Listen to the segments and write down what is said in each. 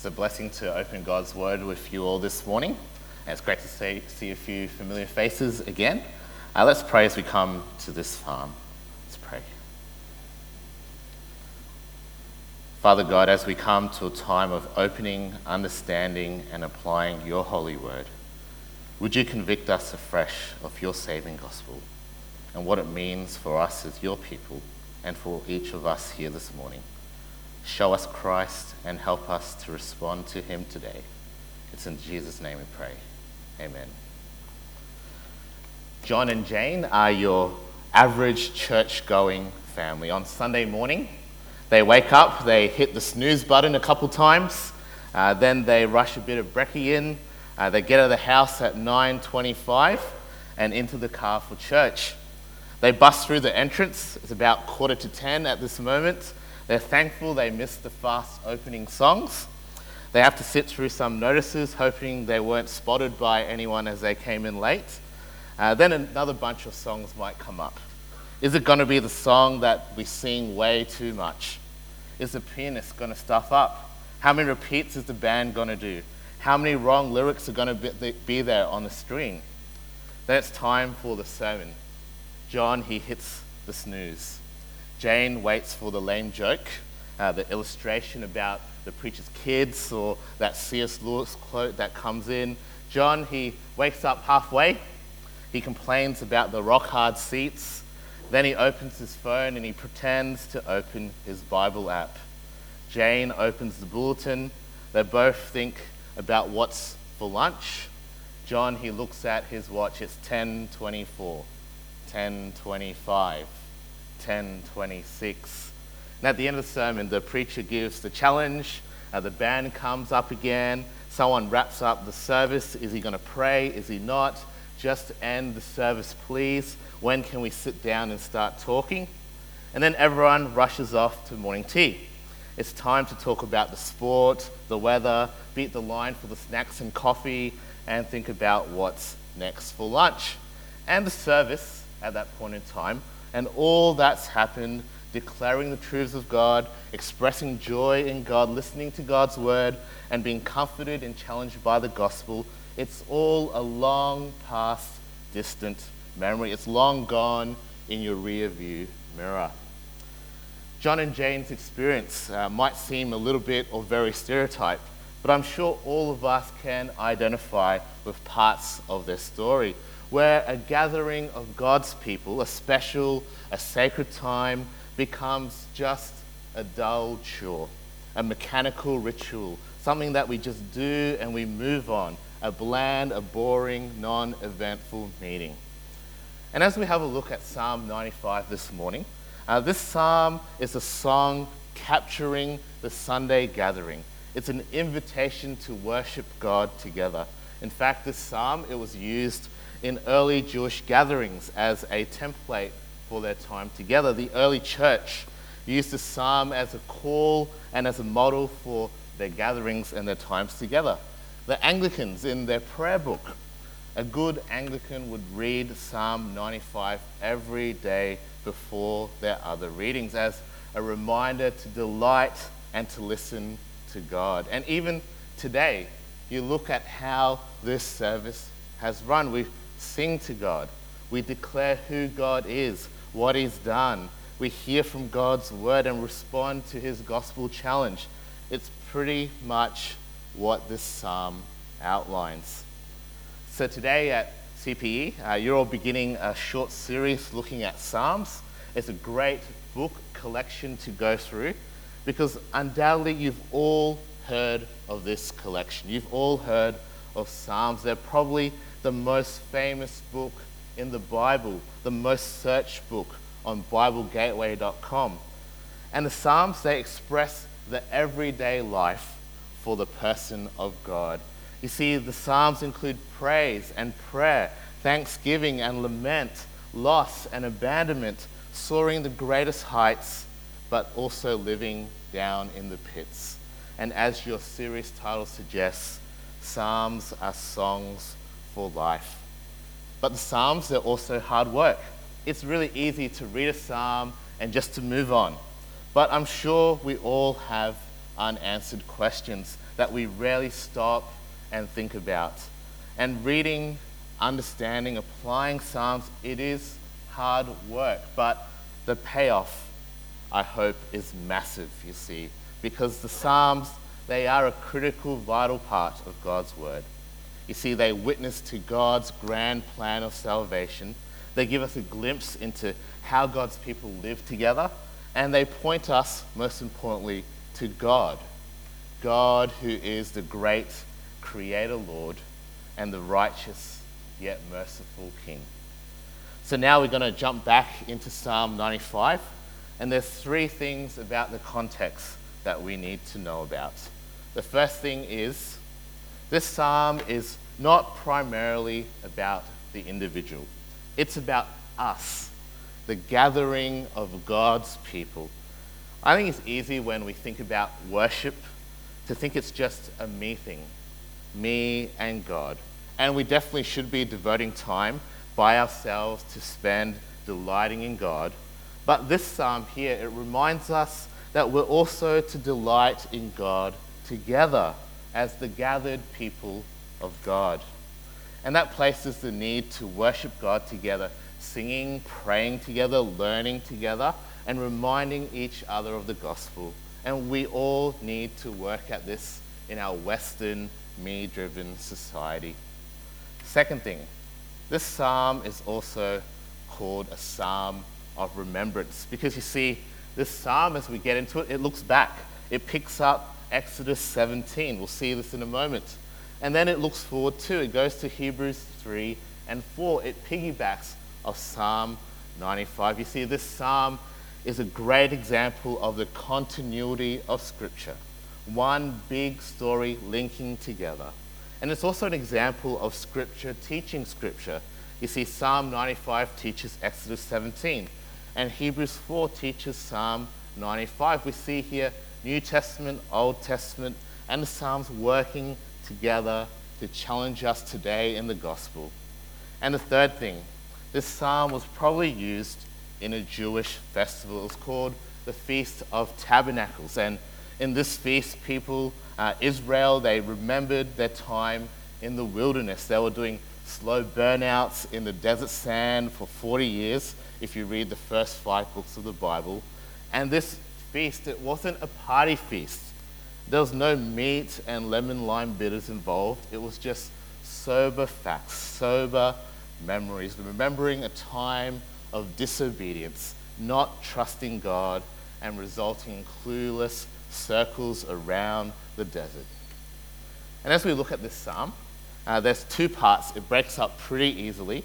It's a blessing to open God's Word with you all this morning. And it's great to see, see a few familiar faces again. Uh, let's pray as we come to this psalm. Let's pray. Father God, as we come to a time of opening, understanding, and applying your holy word, would you convict us afresh of your saving gospel and what it means for us as your people and for each of us here this morning? Show us Christ and help us to respond to him today. It's in Jesus' name we pray. Amen. John and Jane are your average church going family. On Sunday morning, they wake up, they hit the snooze button a couple times, uh, then they rush a bit of brekkie in, uh, they get out of the house at 9.25 and into the car for church. They bust through the entrance, it's about quarter to 10 at this moment, they're thankful they missed the fast opening songs. They have to sit through some notices, hoping they weren't spotted by anyone as they came in late. Uh, then another bunch of songs might come up. Is it going to be the song that we sing way too much? Is the pianist going to stuff up? How many repeats is the band going to do? How many wrong lyrics are going to be there on the string? Then it's time for the sermon. John, he hits the snooze. Jane waits for the lame joke, uh, the illustration about the preacher's kids, or that C.S. Lewis quote that comes in. John, he wakes up halfway. He complains about the rock hard seats. Then he opens his phone and he pretends to open his Bible app. Jane opens the bulletin. They both think about what's for lunch. John, he looks at his watch. It's 10:24, 10:25. 10:26. And at the end of the sermon, the preacher gives the challenge. Uh, the band comes up again. Someone wraps up the service. Is he going to pray? Is he not? Just end the service, please. When can we sit down and start talking? And then everyone rushes off to morning tea. It's time to talk about the sport, the weather, beat the line for the snacks and coffee, and think about what's next for lunch. And the service at that point in time and all that's happened, declaring the truths of God, expressing joy in God, listening to God's word, and being comforted and challenged by the gospel, it's all a long past, distant memory. It's long gone in your rear view mirror. John and Jane's experience uh, might seem a little bit or very stereotyped, but I'm sure all of us can identify with parts of their story where a gathering of God's people, a special, a sacred time, becomes just a dull chore, a mechanical ritual, something that we just do and we move on, a bland, a boring, non eventful meeting. And as we have a look at Psalm 95 this morning, uh, this psalm is a song capturing the Sunday gathering. It's an invitation to worship God together. In fact, this psalm, it was used in early Jewish gatherings as a template for their time together. The early church used the psalm as a call and as a model for their gatherings and their times together. The Anglicans, in their prayer book, a good Anglican would read Psalm 95 every day before their other readings as a reminder to delight and to listen to God. And even today, you look at how this service has run. We've sing to God. We declare who God is, what He's done. We hear from God's word and respond to His gospel challenge. It's pretty much what this psalm outlines. So today at CPE, uh, you're all beginning a short series looking at Psalms. It's a great book collection to go through because undoubtedly you've all heard of this collection. You've all heard of Psalms. They're probably the most famous book in the Bible, the most searched book on BibleGateway.com. And the Psalms, they express the everyday life for the person of God. You see, the Psalms include praise and prayer, thanksgiving and lament, loss and abandonment, soaring the greatest heights, but also living down in the pits. And as your series title suggests, Psalms are songs for life. But the Psalms, they're also hard work. It's really easy to read a Psalm and just to move on. But I'm sure we all have unanswered questions that we rarely stop and think about. And reading, understanding, applying Psalms, it is hard work, but the payoff, I hope, is massive, you see, because the Psalms, they are a critical, vital part of God's Word. You see, they witness to God's grand plan of salvation. They give us a glimpse into how God's people live together, and they point us, most importantly, to God. God, who is the great Creator Lord and the righteous yet merciful King. So now we're going to jump back into Psalm 95, and there's three things about the context that we need to know about. The first thing is this psalm is not primarily about the individual, it's about us, the gathering of God's people. I think it's easy when we think about worship to think it's just a me thing, me and God. And we definitely should be devoting time by ourselves to spend delighting in God. But this psalm here, it reminds us that we're also to delight in God together as the gathered people of God. And that places the need to worship God together, singing, praying together, learning together, and reminding each other of the gospel. And we all need to work at this in our Western, me driven society. Second thing, this psalm is also called a psalm of remembrance because you see, this psalm, as we get into it, it looks back. It picks up Exodus 17. We'll see this in a moment. And then it looks forward too. It goes to Hebrews 3 and 4. It piggybacks of Psalm 95. You see, this psalm is a great example of the continuity of Scripture. One big story linking together. And it's also an example of Scripture teaching Scripture. You see, Psalm 95 teaches Exodus 17, and Hebrews 4 teaches Psalm 95. We see here New Testament, Old Testament, and the Psalms working together to challenge us today in the gospel. And the third thing, this psalm was probably used in a Jewish festival. It's called the Feast of Tabernacles. And in this feast, people, uh, Israel, they remembered their time in the wilderness. They were doing slow burnouts in the desert sand for 40 years, if you read the first five books of the Bible. And this feast, it wasn't a party feast. There was no meat and lemon lime bitters involved. It was just sober facts, sober memories, remembering a time of disobedience, not trusting God, and resulting in clueless circles around the desert. And as we look at this psalm, uh, there's two parts. It breaks up pretty easily.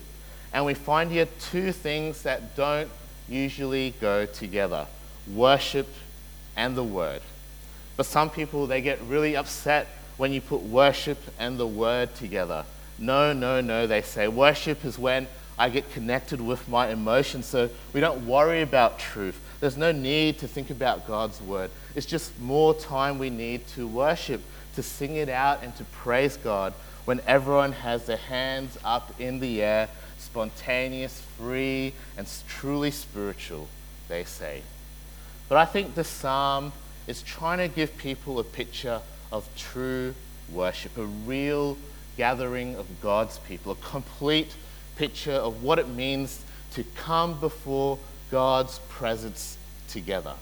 And we find here two things that don't usually go together worship and the word. But some people, they get really upset when you put worship and the word together. No, no, no, they say. Worship is when I get connected with my emotions, so we don't worry about truth. There's no need to think about God's word. It's just more time we need to worship, to sing it out, and to praise God when everyone has their hands up in the air, spontaneous, free, and truly spiritual, they say. But I think the psalm is trying to give people a picture of true worship, a real gathering of God's people, a complete picture of what it means to come before God's presence together.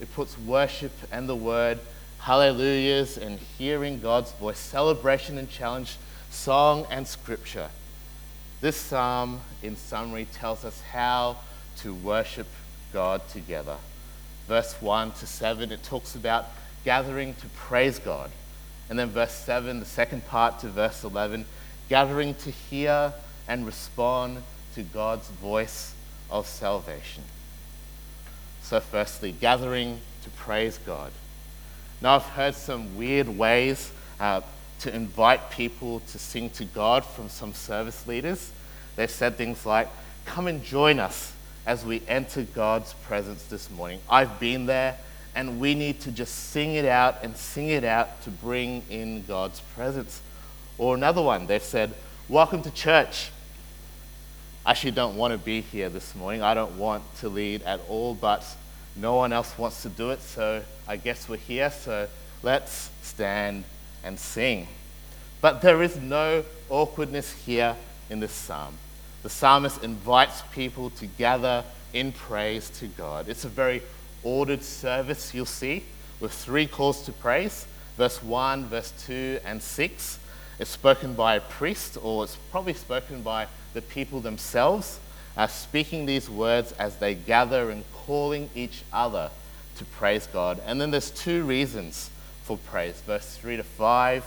It puts worship and the word, hallelujahs, and hearing God's voice, celebration and challenge, song and scripture. This psalm, in summary, tells us how to worship God together. Verse 1 to 7, it talks about gathering to praise God. And then verse 7, the second part to verse 11, gathering to hear and respond to God's voice of salvation. So, firstly, gathering to praise God. Now, I've heard some weird ways uh, to invite people to sing to God from some service leaders. They've said things like, Come and join us as we enter God's presence this morning. I've been there, and we need to just sing it out and sing it out to bring in God's presence. Or another one, they've said, Welcome to church. I actually don't want to be here this morning. I don't want to lead at all, but No one else wants to do it, so I guess we're here, so let's stand and sing. But there is no awkwardness here in this psalm. The psalmist invites people to gather in praise to God. It's a very ordered service, you'll see, with three calls to praise verse 1, verse 2, and 6. It's spoken by a priest, or it's probably spoken by the people themselves, uh, speaking these words as they gather and calling each other to praise God. And then there's two reasons for praise verse 3 to 5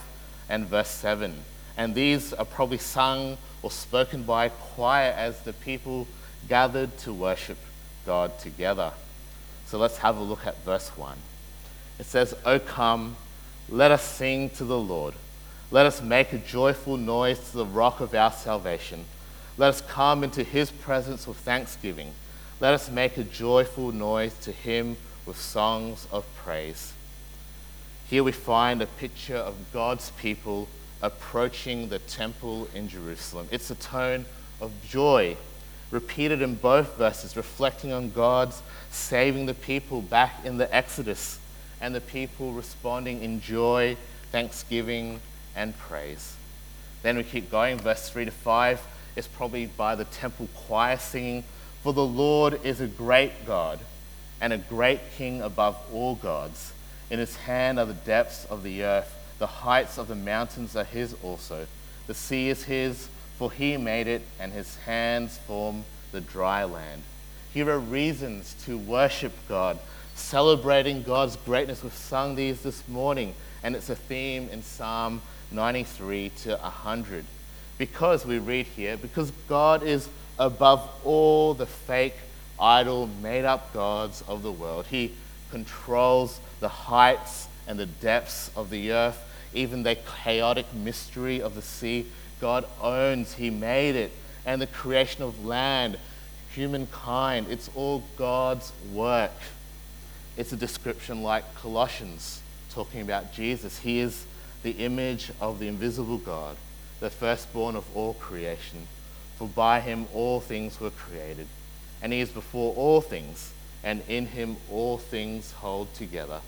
and verse 7. And these are probably sung or spoken by choir as the people gathered to worship God together. So let's have a look at verse 1. It says, O come, let us sing to the Lord. Let us make a joyful noise to the rock of our salvation. Let us come into his presence with thanksgiving. Let us make a joyful noise to him with songs of praise. Here we find a picture of God's people approaching the temple in Jerusalem. It's a tone of joy, repeated in both verses, reflecting on God's saving the people back in the Exodus and the people responding in joy, thanksgiving, and praise. Then we keep going, verse 3 to 5 is probably by the temple choir singing, For the Lord is a great God and a great King above all gods. In his hand are the depths of the earth, the heights of the mountains are his also. The sea is his, for he made it, and his hands form the dry land. Here are reasons to worship God, celebrating God's greatness. We've sung these this morning, and it's a theme in Psalm 93 to 100. Because we read here, because God is above all the fake, idol, made up gods of the world. He controls the heights and the depths of the earth, even the chaotic mystery of the sea. God owns, He made it, and the creation of land, humankind. It's all God's work. It's a description like Colossians talking about Jesus. He is the image of the invisible God, the firstborn of all creation. For by him all things were created, and he is before all things, and in him all things hold together.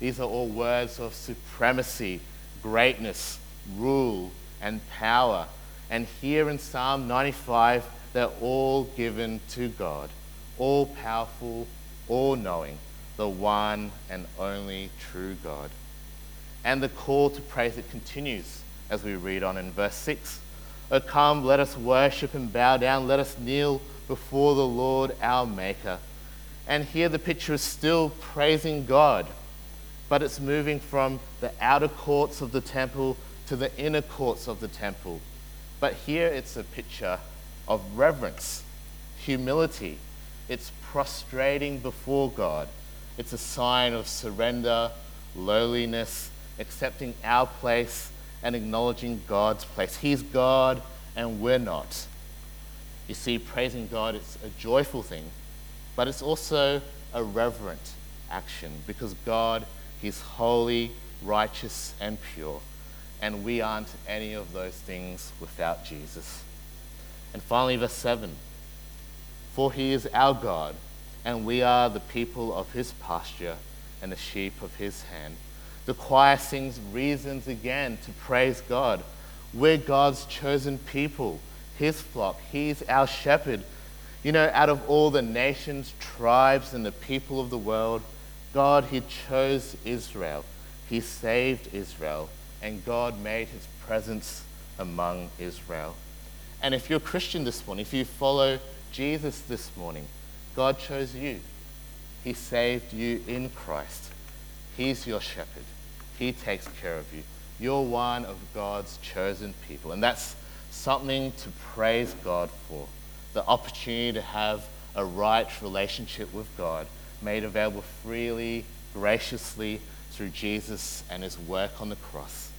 These are all words of supremacy, greatness, rule, and power. And here in Psalm 95, they're all given to God, all powerful, all knowing, the one and only true God. And the call to praise it continues as we read on in verse 6. O come, let us worship and bow down. Let us kneel before the Lord our Maker. And here the picture is still praising God, but it's moving from the outer courts of the temple to the inner courts of the temple. But here it's a picture of reverence, humility. It's prostrating before God. It's a sign of surrender, lowliness, accepting our place and acknowledging God's place. He's God and we're not. You see, praising God is a joyful thing, but it's also a reverent action because God, He's holy, righteous, and pure. And we aren't any of those things without Jesus. And finally, verse 7 For He is our God, and we are the people of His pasture and the sheep of His hand. The choir sings reasons again to praise God. We're God's chosen people, His flock. He's our shepherd. You know, out of all the nations, tribes, and the people of the world, God, He chose Israel. He saved Israel, and God made His presence among Israel. And if you're a Christian this morning, if you follow Jesus this morning, God chose you. He saved you in Christ. He's your shepherd. He takes care of you. You're one of God's chosen people. And that's something to praise God for. The opportunity to have a right relationship with God made available freely, graciously through Jesus and his work on the cross.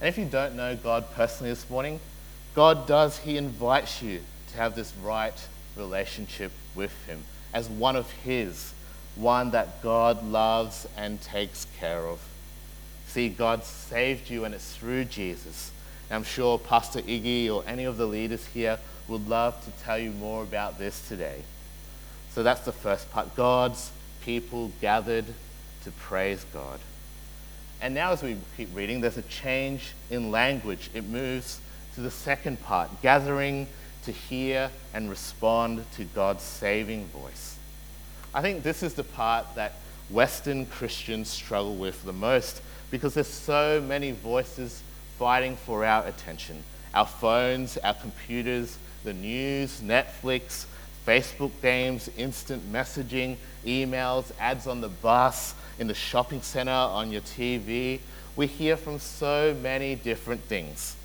And if you don't know God personally this morning, God does, he invites you to have this right relationship with him as one of his, one that God loves and takes care of see God saved you and it's through Jesus. And I'm sure Pastor Iggy or any of the leaders here would love to tell you more about this today. So that's the first part God's people gathered to praise God. And now, as we keep reading, there's a change in language. It moves to the second part gathering to hear and respond to God's saving voice. I think this is the part that Western Christians struggle with the most because there's so many voices fighting for our attention. Our phones, our computers, the news, Netflix, Facebook games, instant messaging, emails, ads on the bus, in the shopping center, on your TV. We hear from so many different things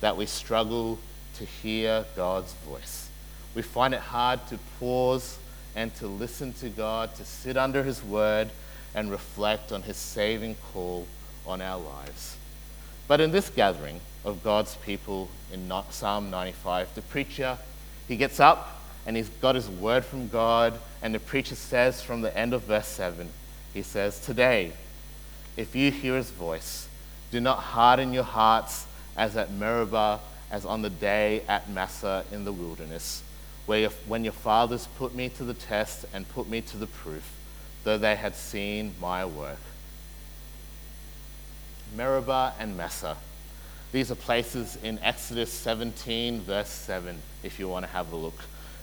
that we struggle to hear God's voice. We find it hard to pause and to listen to God, to sit under His word and reflect on His saving call on our lives. But in this gathering of God's people in Psalm 95, the preacher, he gets up and he's got his word from God, and the preacher says from the end of verse 7, he says, Today, if you hear his voice, do not harden your hearts as at Meribah, as on the day at Massah in the wilderness, where your, when your fathers put me to the test and put me to the proof, though they had seen my work. Meribah and Massah. These are places in Exodus 17, verse 7, if you want to have a look.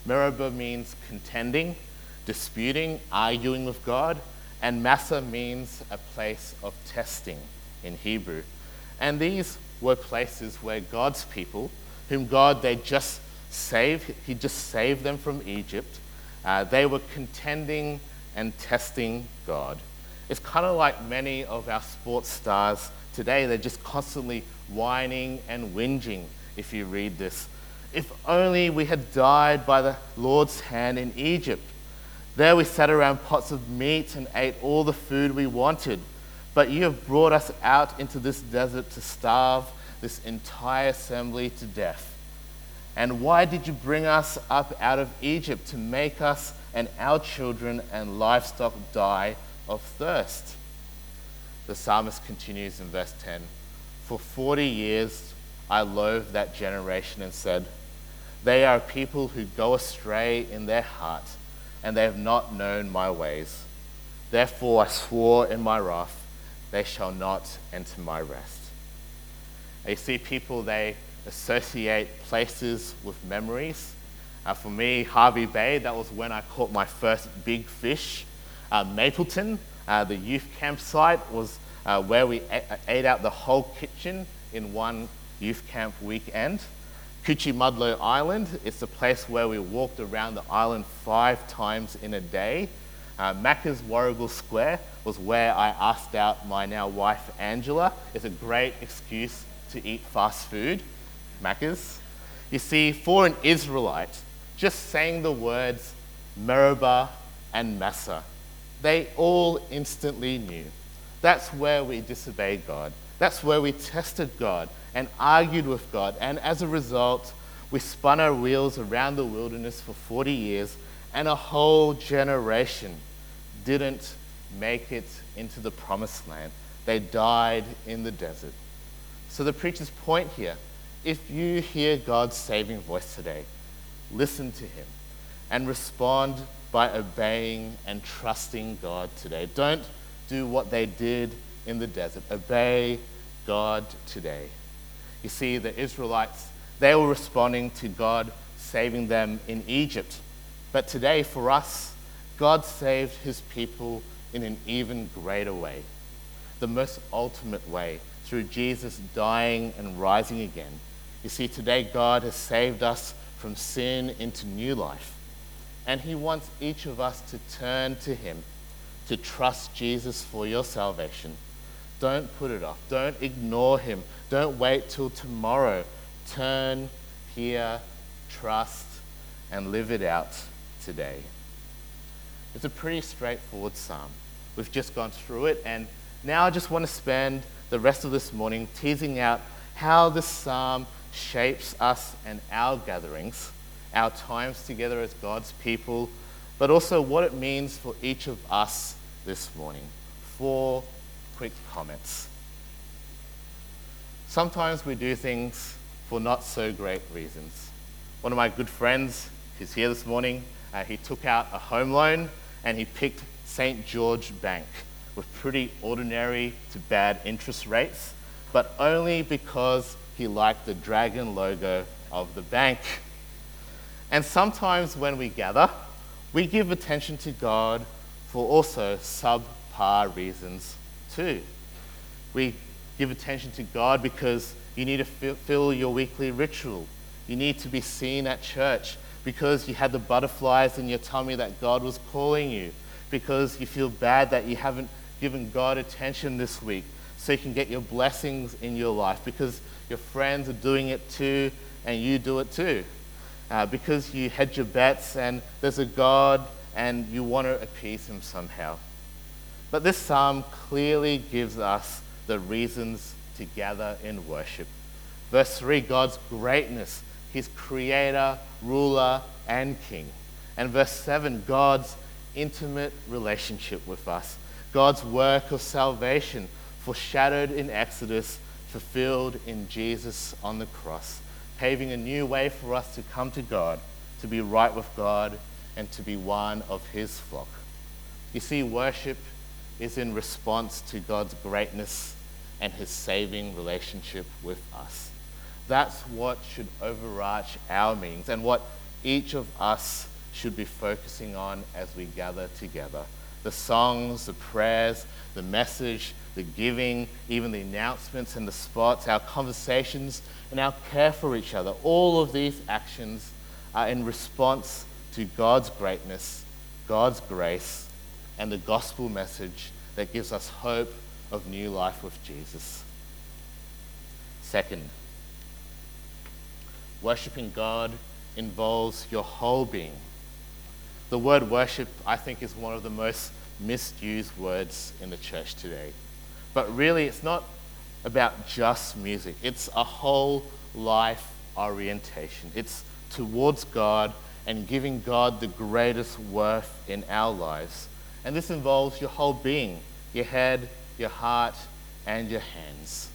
Meribah means contending, disputing, arguing with God, and Massah means a place of testing in Hebrew. And these were places where God's people, whom God they just saved, He just saved them from Egypt, uh, they were contending and testing God. It's kind of like many of our sports stars today, they're just constantly whining and whinging if you read this. If only we had died by the Lord's hand in Egypt. There we sat around pots of meat and ate all the food we wanted. But you have brought us out into this desert to starve this entire assembly to death. And why did you bring us up out of Egypt to make us and our children and livestock die of thirst? The psalmist continues in verse 10 For 40 years I loathed that generation and said, They are people who go astray in their heart, and they have not known my ways. Therefore I swore in my wrath, They shall not enter my rest. And you see people, they associate places with memories. Uh, for me, Hervey Bay, that was when I caught my first big fish. Uh, Mapleton, uh, the youth campsite, was uh, where we ate out the whole kitchen in one youth camp weekend. Coochiemudlo Island, it's the place where we walked around the island five times in a day. Uh, Macca's Warrigal Square was where I asked out my now wife Angela. It's a great excuse to eat fast food, Macca's. You see, for an Israelite, just saying the words Meribah and Massah, they all instantly knew. That's where we disobeyed God. That's where we tested God and argued with God. And as a result, we spun our wheels around the wilderness for 40 years, and a whole generation didn't make it into the promised land. They died in the desert. So, the preacher's point here if you hear God's saving voice today, listen to him and respond by obeying and trusting God today. Don't do what they did in the desert. Obey God today. You see, the Israelites, they were responding to God saving them in Egypt. But today, for us, God saved his people in an even greater way, the most ultimate way through Jesus dying and rising again. You see, today God has saved us from sin into new life. And He wants each of us to turn to Him, to trust Jesus for your salvation. Don't put it off. Don't ignore Him. Don't wait till tomorrow. Turn, hear, trust, and live it out today. It's a pretty straightforward psalm. We've just gone through it, and now I just want to spend the rest of this morning teasing out how this psalm shapes us and our gatherings, our times together as God's people, but also what it means for each of us this morning. Four quick comments. Sometimes we do things for not so great reasons. One of my good friends, who's here this morning, uh, he took out a home loan and he picked St. George Bank with pretty ordinary to bad interest rates, but only because he liked the dragon logo of the bank. And sometimes when we gather, we give attention to God for also subpar reasons too. We give attention to God because you need to fill your weekly ritual. You need to be seen at church because you had the butterflies in your tummy that God was calling you. Because you feel bad that you haven't given God attention this week so you can get your blessings in your life. Because your friends are doing it too and you do it too. Uh, because you hedge your bets and there's a God and you want to appease him somehow. But this psalm clearly gives us the reasons to gather in worship. Verse 3 God's greatness, his creator, ruler, and king. And verse 7 God's intimate relationship with us, God's work of salvation, foreshadowed in Exodus, fulfilled in Jesus on the cross, paving a new way for us to come to God, to be right with God, and to be one of his flock. You see, worship is in response to God's greatness and his saving relationship with us. That's what should overarch our meanings and what each of us should be focusing on as we gather together. The songs, the prayers, the message, the giving, even the announcements and the spots, our conversations, and our care for each other. All of these actions are in response to God's greatness, God's grace, and the gospel message that gives us hope of new life with Jesus. Second, worshiping God involves your whole being. The word worship, I think, is one of the most misused words in the church today. But really, it's not about just music, it's a whole life orientation. It's towards God and giving God the greatest worth in our lives. And this involves your whole being your head, your heart, and your hands.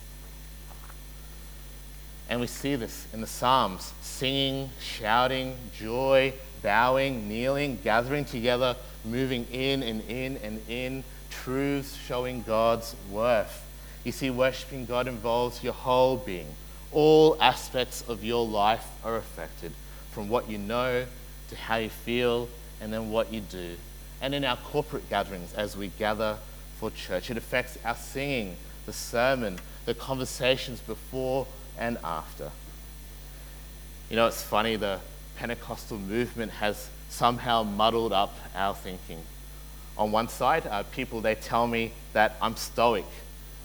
And we see this in the Psalms singing, shouting, joy, bowing, kneeling, gathering together, moving in and in and in, truths showing God's worth. You see, worshiping God involves your whole being. All aspects of your life are affected, from what you know to how you feel, and then what you do. And in our corporate gatherings, as we gather for church, it affects our singing, the sermon, the conversations before and after. You know, it's funny, the Pentecostal movement has somehow muddled up our thinking. On one side, uh, people they tell me that I'm stoic,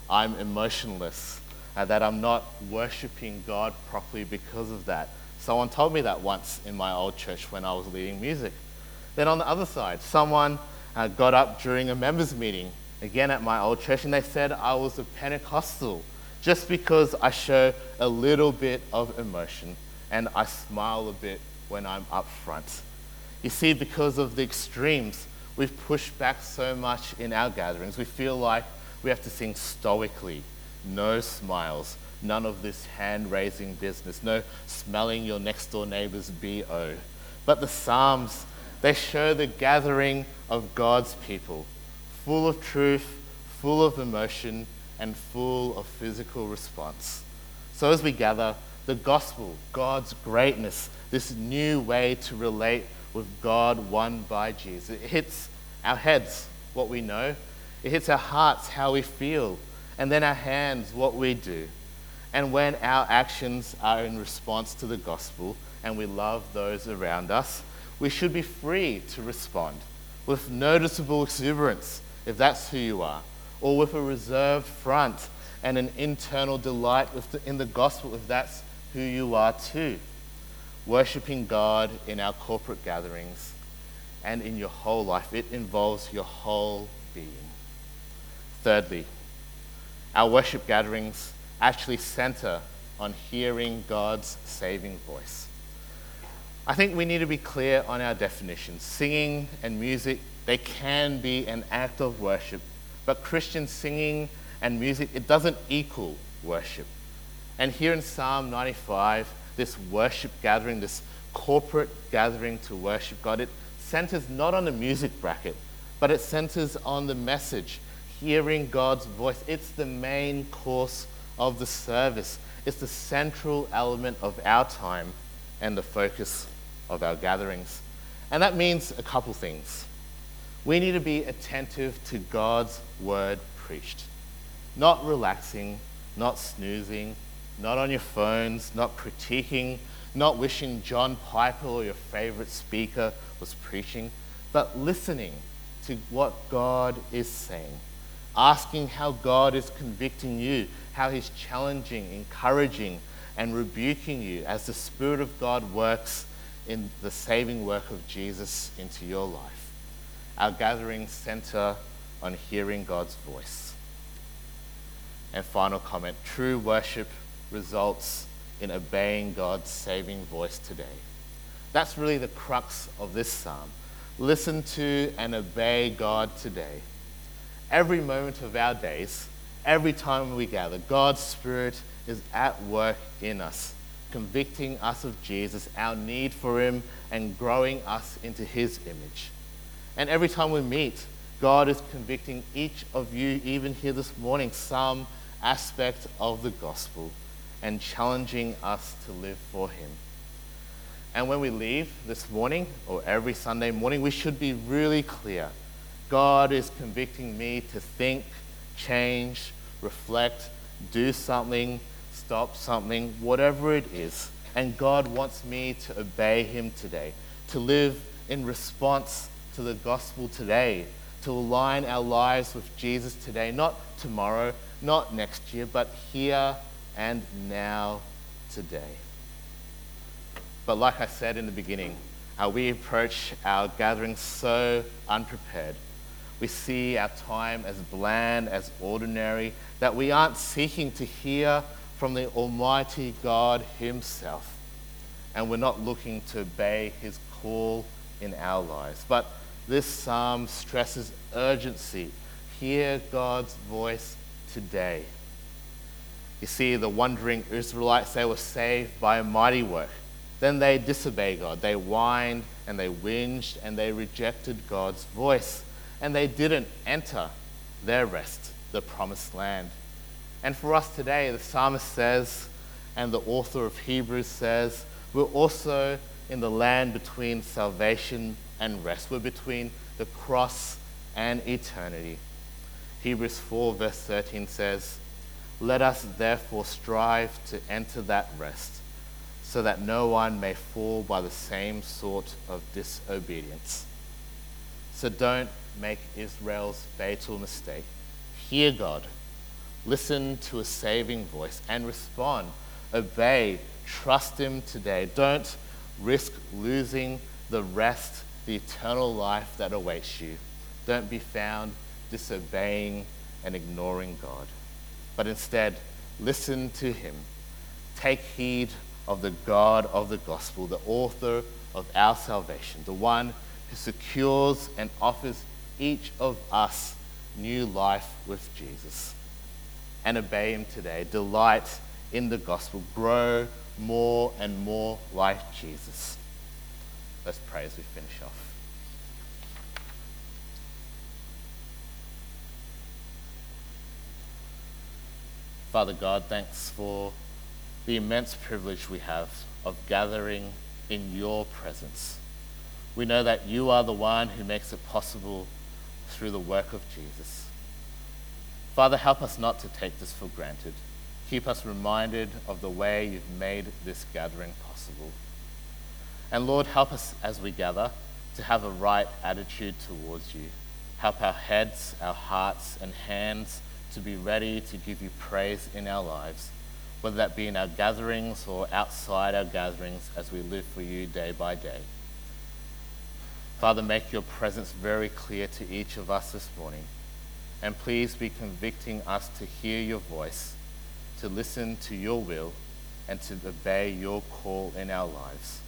I'm emotionless, uh, that I'm not worshiping God properly because of that. Someone told me that once in my old church when I was leading music. Then on the other side, someone uh, got up during a members meeting, again at my old church, and they said I was a Pentecostal just because I show a little bit of emotion and I smile a bit when I'm up front. You see, because of the extremes, we've pushed back so much in our gatherings. We feel like we have to sing stoically, no smiles, none of this hand raising business, no smelling your next door neighbor's BO. But the Psalms, they show the gathering of God's people, full of truth, full of emotion, and full of physical response. So as we gather, the gospel, God's greatness, this new way to relate with God won by Jesus. It hits our heads, what we know. It hits our hearts, how we feel. And then our hands, what we do. And when our actions are in response to the gospel and we love those around us, we should be free to respond with noticeable exuberance, if that's who you are, or with a reserved front and an internal delight in the gospel, if that's who you are too. Worshipping God in our corporate gatherings and in your whole life, it involves your whole being. Thirdly, our worship gatherings actually center on hearing God's saving voice. I think we need to be clear on our definitions. Singing and music, they can be an act of worship, but Christian singing and music, it doesn't equal worship. And here in Psalm 95, this worship gathering, this corporate gathering to worship God, it centers not on the music bracket, but it centers on the message, hearing God's voice. It's the main course of the service, it's the central element of our time and the focus of our gatherings. And that means a couple things. We need to be attentive to God's word preached, not relaxing, not snoozing, not on your phones, not critiquing, not wishing John Piper or your favorite speaker was preaching, but listening to what God is saying, asking how God is convicting you, how He's challenging, encouraging, and rebuking you as the Spirit of God works in the saving work of Jesus into your life. Our gatherings center on hearing God's voice. And final comment true worship results in obeying God's saving voice today. That's really the crux of this psalm. Listen to and obey God today. Every moment of our days, every time we gather, God's Spirit is at work in us, convicting us of Jesus, our need for Him, and growing us into His image. And every time we meet, God is convicting each of you, even here this morning, some aspect of the gospel and challenging us to live for Him. And when we leave this morning or every Sunday morning, we should be really clear. God is convicting me to think, change, reflect, do something, stop something, whatever it is. And God wants me to obey Him today, to live in response to the gospel today, to align our lives with Jesus today, not tomorrow, not next year, but here and now today. But like I said in the beginning, uh, we approach our gathering so unprepared. We see our time as bland, as ordinary, that we aren't seeking to hear from the Almighty God Himself. And we're not looking to obey His call in our lives. But this psalm stresses urgency. Hear God's voice today. You see, the wandering Israelites, they were saved by a mighty work. Then they disobeyed God. They whined and they whinged and they rejected God's voice. And they didn't enter their rest, the promised land. And for us today, the psalmist says, and the author of Hebrews says, we're also in the land between salvation and rest. We're between the cross and eternity. Hebrews 4, verse 13 says, Let us therefore strive to enter that rest, so that no one may fall by the same sort of disobedience. So don't make Israel's fatal mistake. Hear God, listen to a saving voice, and respond. Obey, trust Him today. Don't risk losing the rest, the eternal life that awaits you. Don't be found disobeying and ignoring God, but instead listen to Him. Take heed of the God of the gospel, the author of our salvation, the one who secures and offers each of us new life with Jesus. And obey Him today. Delight in the gospel. Grow more and more like Jesus. Let's pray as we finish off. Father God, thanks for the immense privilege we have of gathering in your presence. We know that you are the one who makes it possible through the work of Jesus. Father, help us not to take this for granted. Keep us reminded of the way you've made this gathering possible. And Lord, help us as we gather to have a right attitude towards you. Help our heads, our hearts, and hands to be ready to give you praise in our lives, whether that be in our gatherings or outside our gatherings as we live for you day by day. Father, make your presence very clear to each of us this morning. And please be convicting us to hear your voice, to listen to your will, and to obey your call in our lives.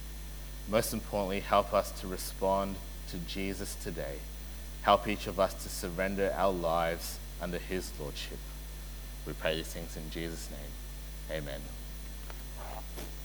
Most importantly, help us to respond to Jesus today. Help each of us to surrender our lives under his lordship. We pray these things in Jesus' name. Amen.